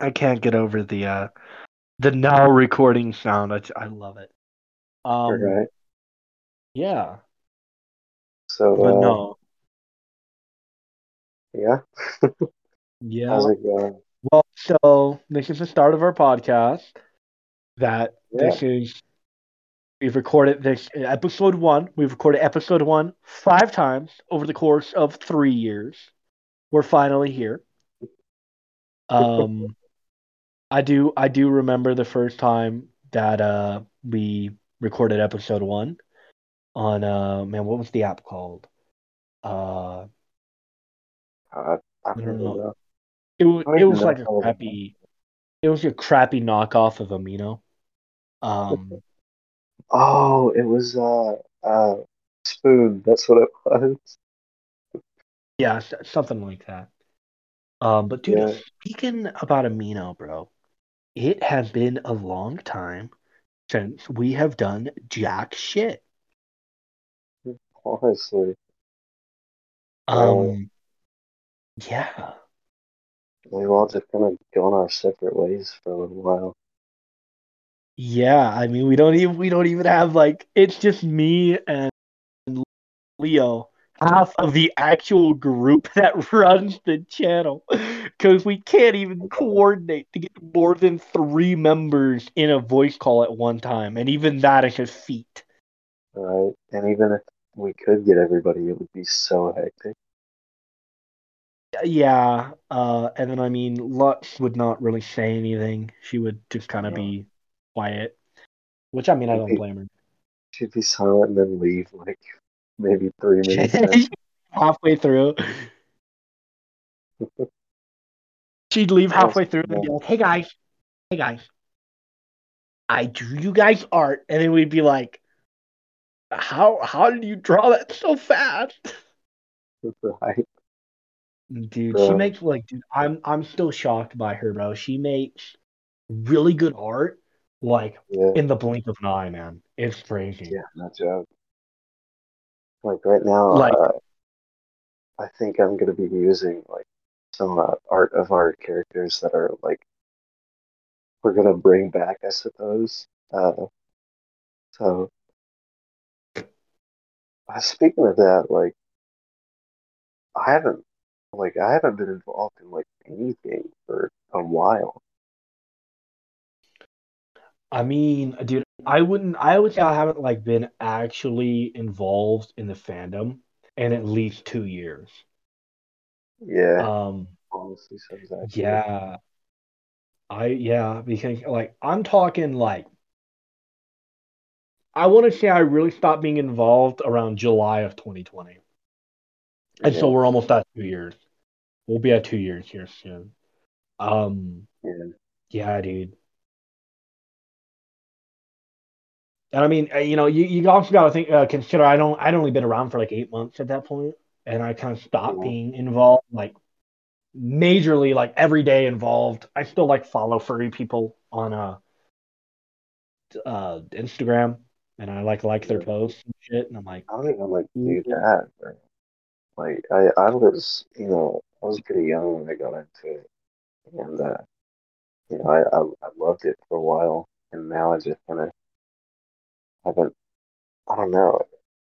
I can't get over the uh the now recording sound. I, I love it. Um, right. yeah, So, but uh, no, yeah. yeah. How's it going? Well, so this is the start of our podcast. That Yeah. this is we've recorded this episode one. We've recorded episode one five times over the course of three years. We're finally here. Um, I do I do remember the first time that uh we recorded episode one on uh man what was the app called? Uh, Uh, I I don't know. It was it was like a crappy. It was a crappy knockoff of Amino. Um, Oh, it was uh uh Spoon. That's what it was. yeah, something like that. Um, but dude, Yeah. speaking about Amino, bro, it has been a long time since we have done jack shit. Honestly, Oh. Um, yeah, we've all just kind of gone our separate ways for a little while. yeah. I mean, we don't even we don't even have like it's just me and Leo, half of the actual group that runs the channel, because we can't even coordinate to get more than three members in a voice call at one time, and even that is a feat. Right? And even if we could get everybody, it would be so hectic. Yeah, uh, and then I mean, Lux would not really say anything. She would just kind of be quiet, which I mean, I don't blame her. She'd be silent and then leave like maybe three minutes halfway through. She'd leave halfway through and be like, "Hey guys, hey guys, I drew you guys art," and then we'd be like, "How how did you draw that so fast?" Right? Dude, she makes like, dude, I'm I'm still shocked by her, bro. She makes really good art, like Yeah. in the blink of an eye, man. It's crazy. Yeah, no joke. Like right now, Like- uh, I think I'm gonna be using like some uh, art of our characters that are like we're gonna bring back, I suppose. Uh, so, uh, speaking of that, like I haven't like I haven't been involved in like anything for a while. I mean, dude, I wouldn't. I would say I haven't like been actually involved in the fandom in at least two years. Yeah, Um, honestly, yeah, I yeah because like I'm talking like I want to say I really stopped being involved around July of 2020, and so we're almost at two years. We'll be at two years here soon. Um, yeah, yeah, dude. And I mean, uh, you know, you, you also got to think uh, consider I don't I'd only been around for like eight months at that point, and I kind of stopped being involved, like majorly, like every day involved. I still like follow furry people on uh, uh Instagram, and I like like their posts and shit, and I'm like, I don't even like do that. Like I, I was, you know, I was pretty young when I got into it, and uh, you know, I, I, I loved it for a while, and now I just kind of haven't. I don't know.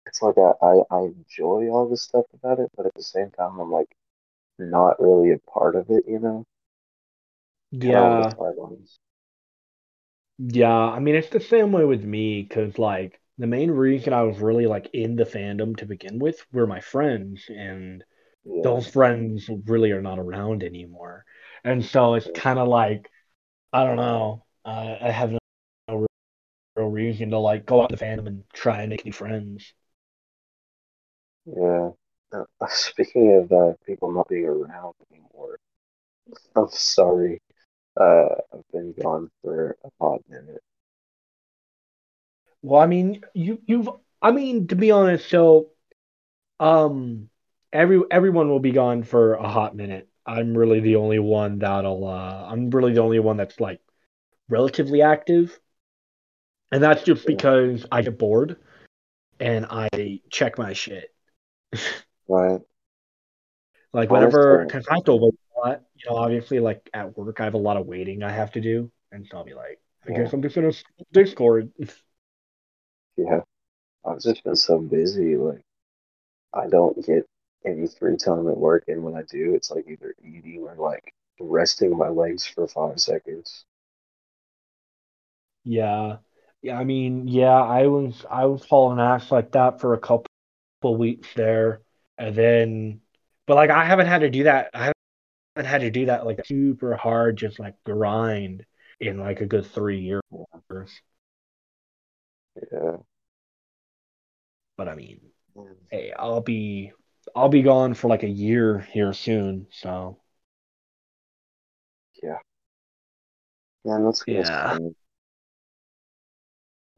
It's like I, I, I enjoy all this stuff about it, but at the same time, I'm like not really a part of it, you know. Yeah, yeah. I mean, it's the same way with me, because like the main reason I was really like in the fandom to begin with were my friends, and Yeah, those friends really are not around anymore. And so it's kind of like, I don't know, uh, I have reason to like go out to the fandom and try and make new friends. yeah. Uh, speaking of uh, people not being around anymore, I'm sorry. Uh, I've been gone for a hot minute. Well, I mean, you you've I mean, to be honest, so um every everyone will be gone for a hot minute. I'm really the only one that'll uh I'm really the only one that's like relatively active. And that's just because I get bored and I check my shit. Right. Like oh, Honestly- whenever, because I have to wait a lot, you know, obviously, like at work, I have a lot of waiting I have to do, and so I'll be like, I Yeah. guess I'm just gonna Discord. Yeah. I've just been so busy, like I don't get any free time at work, and when I do, it's like either eating or like resting my legs for five seconds. Yeah. I mean, yeah, I was I was hauling ass like that for a couple weeks there, and then, but like I haven't had to do that. I haven't had to do that like super hard, just like grind in like a good three years. Yeah. But I mean, Mm. hey, I'll be I'll be gone for like a year here soon, so Yeah. Yeah, that's yeah. suck.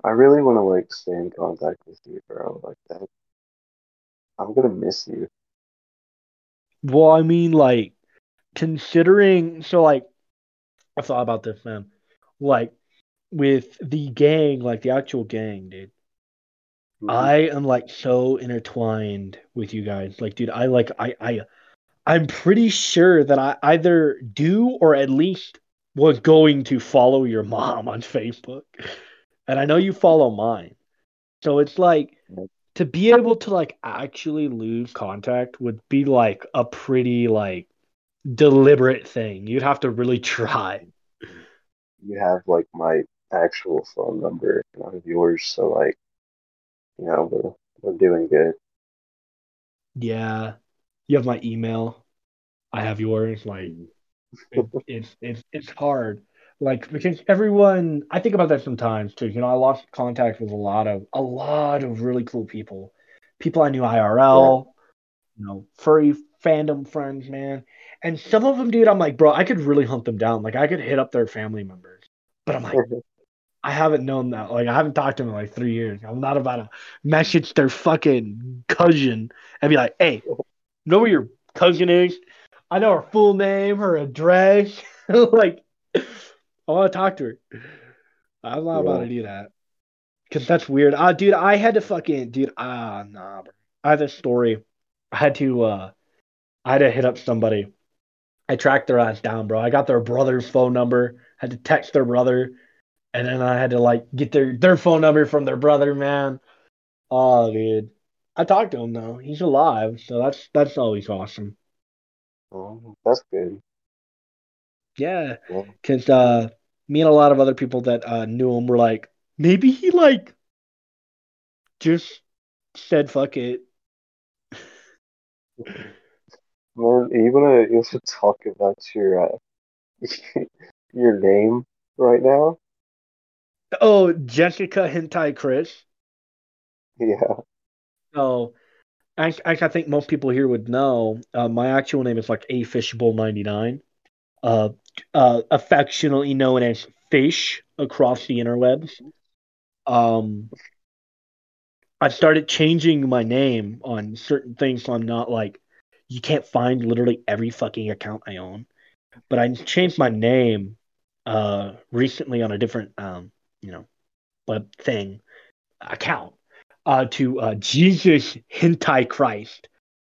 I really want to like stay in contact with you, bro. Like that. I'm gonna miss you. Well, I mean, like considering, so like I thought about this, man. Like with the gang, like the actual gang, dude. Mhm. I am like so intertwined with you guys. Like, dude, I like I I I'm pretty sure that I either do or at least was going to follow your mom on Facebook. And I know you follow mine. So it's like to be able to like actually lose contact would be like a pretty like deliberate thing. You'd have to really try. You have like my actual phone number, and I have yours, so like, you know, we're we're doing good. Yeah. You have my email. I have yours. Like mm. it, it's it's it's hard. Like because everyone, I think about that sometimes too. You know, I lost contact with a lot of a lot of really cool people, people I knew Yeah. IRL, you know, furry fandom friends, man. And some of them, dude, I'm like, bro, I could really hunt them down. Like I could hit up their family members, but I'm like, I haven't known that. Like I haven't talked to them in like three years. I'm not about to message their fucking cousin and be like, hey, know where your cousin is? I know her full name, her address. like, I want to talk to her. I'm not about to do that. Cause that's weird. Ah, dude, I had to fucking dude, ah nah, bro. I had this story. I had to uh I had to hit up somebody. I tracked their ass down, bro. I got their brother's phone number, had to text their brother, and then I had to like get their their phone number from their brother, man. Oh, dude. I talked to him though. He's alive, so that's that's always awesome. Oh, that's good. Yeah, Yeah. because uh, me and a lot of other people that uh, knew him were like, maybe he like just said fuck it. Man, you wanna you wanna talk about your uh, your name right now? Oh, Jessica Hentai Chris. Yeah. So, I, I I think most people here would know. Uh, my actual name is like A Fishbowl ninety nine. Uh, uh, affectionately known as Fish across the interwebs. Um, I started changing my name on certain things, so I'm not like you can't find literally every fucking account I own. But I changed my name uh recently on a different um you know web thing account uh to uh Jesus Hentai Christ.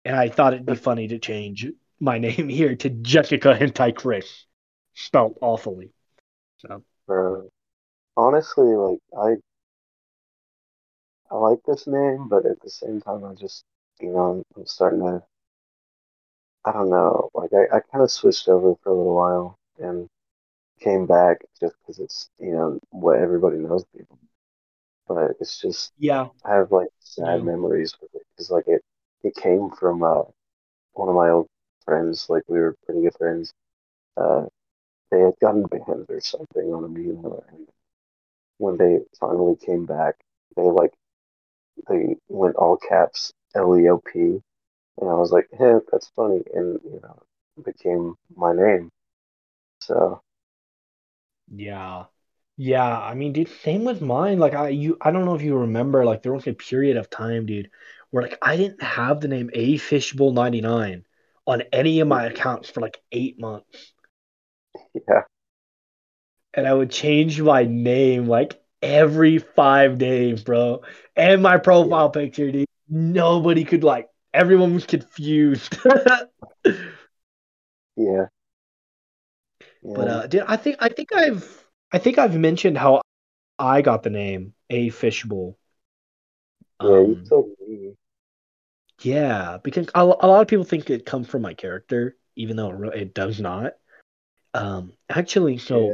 And I thought it'd be funny to change my name here to Jessica Hentai Chris. Spelled awfully. So Bro, honestly, like I I like this name, but at the same time, I just you know I'm, I'm starting to I don't know like I, I kind of switched over for a little while and came back just because it's you know what everybody knows people. But it's just yeah, I have like sad Yeah. memories with it because like it it came from uh one of my old friends like we were pretty good friends. Uh, they had gotten banned or something on Amino, and when they finally came back, they like they went all caps L E O P, and I was like, "Hey, that's funny," and you know, became my name. So Yeah. Yeah, I mean, dude, same with mine. Like I you I don't know if you remember, like there was a period of time, dude, where like I didn't have the name A Fishbowl 99 on any of my accounts for like eight months. yeah, And I would change my name like every five days, bro. And my profile picture, dude. Nobody could like everyone was confused. yeah. Yeah. But uh, did I think I think I've I think I've mentioned how I got the name A Fishbowl. Yeah, um, you told me. Yeah, because a, a lot of people think it comes from my character, even though it does not. Um, actually, so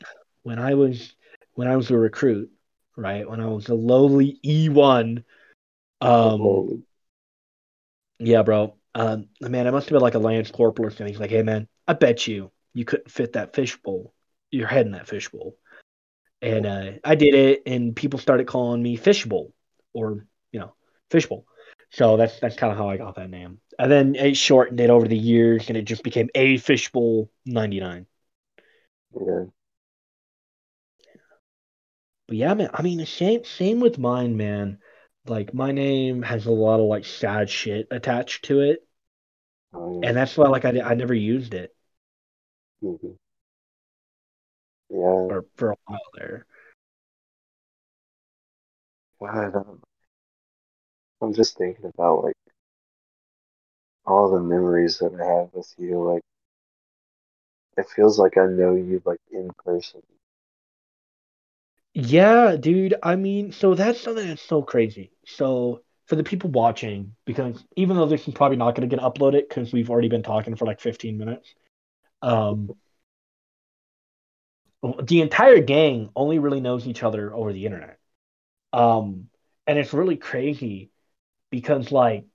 yeah. when I was when I was a recruit, right, when I was a lowly E one, um, yeah, bro, um, man, I must have been like a lance corporal or something. He's like, hey, man, I bet you you couldn't fit that fishbowl, your head in that fishbowl. And uh, I did it, and people started calling me Fishbowl, or you know, Fishbowl. So that's that's kind of how I got that name. And then it shortened it over the years, and it just became a Fishbowl ninety nine. Yeah. But yeah, man. I mean, same same with mine, man. Like my name has a lot of like sad shit attached to it, yeah. and that's why like I I never used it. Mm-hmm. Yeah. For for a while there. God, I'm just thinking about like all the memories that I have with you. Like, it feels like I know you like in person. Yeah, dude. I mean, so that's something that's so crazy. So for the people watching, because even though this is probably not going to get uploaded because we've already been talking for like 15 minutes, um, the entire gang only really knows each other over the internet. Um, and it's really crazy because like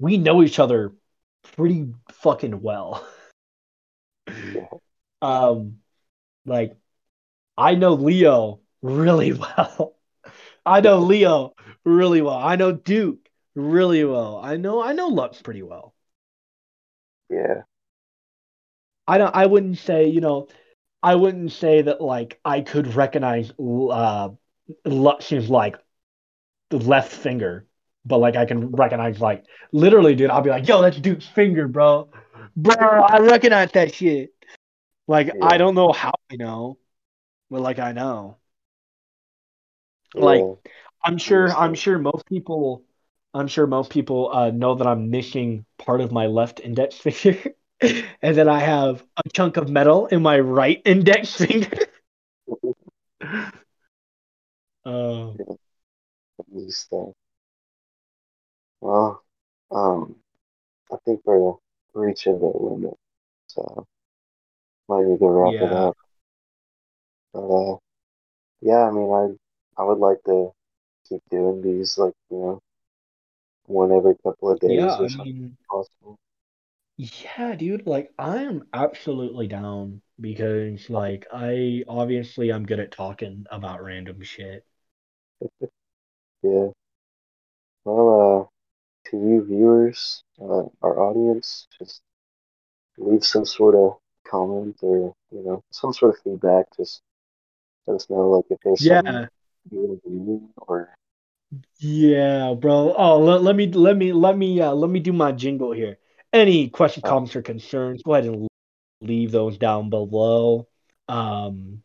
we know each other pretty fucking well. um, like I know Leo really well. I know Leo really well. I know Duke really well. I know I know Lux pretty well. Yeah. I don't I wouldn't say, you know, I wouldn't say that like I could recognize uh Lux's like the left finger, but like I can recognize like literally, dude. I'll be like, yo, that's Duke's finger, bro. Bro, I recognize that shit. Like yeah. I don't know how I know, but like I know. Yeah. Like I'm sure I'm sure most people I'm sure most people uh, know that I'm missing part of my left index finger. and then I have a chunk of metal in my right index finger. uh, stuff. Well, um, I think we're reaching the limit, so might need to wrap yeah. it up. But uh, yeah, I mean, I I would like to keep doing these, like you know, one every couple of days yeah, or I something mean, possible. Yeah, dude, like I am absolutely down because like I obviously I'm good at talking about random shit. yeah. Well, uh, to you viewers, uh, our audience, just leave some sort of comment or you know some sort of feedback. Just let us know like if there's yeah. or yeah, bro. Oh, let, let me let me let me uh, let me do my jingle here. Any questions, comments, or concerns, go ahead and leave those down below. Um,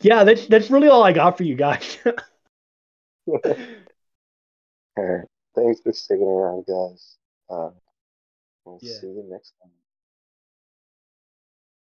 yeah, that's that's really all I got for you guys. all right. Thanks for sticking around, guys. Uh, we'll yeah. see you next time.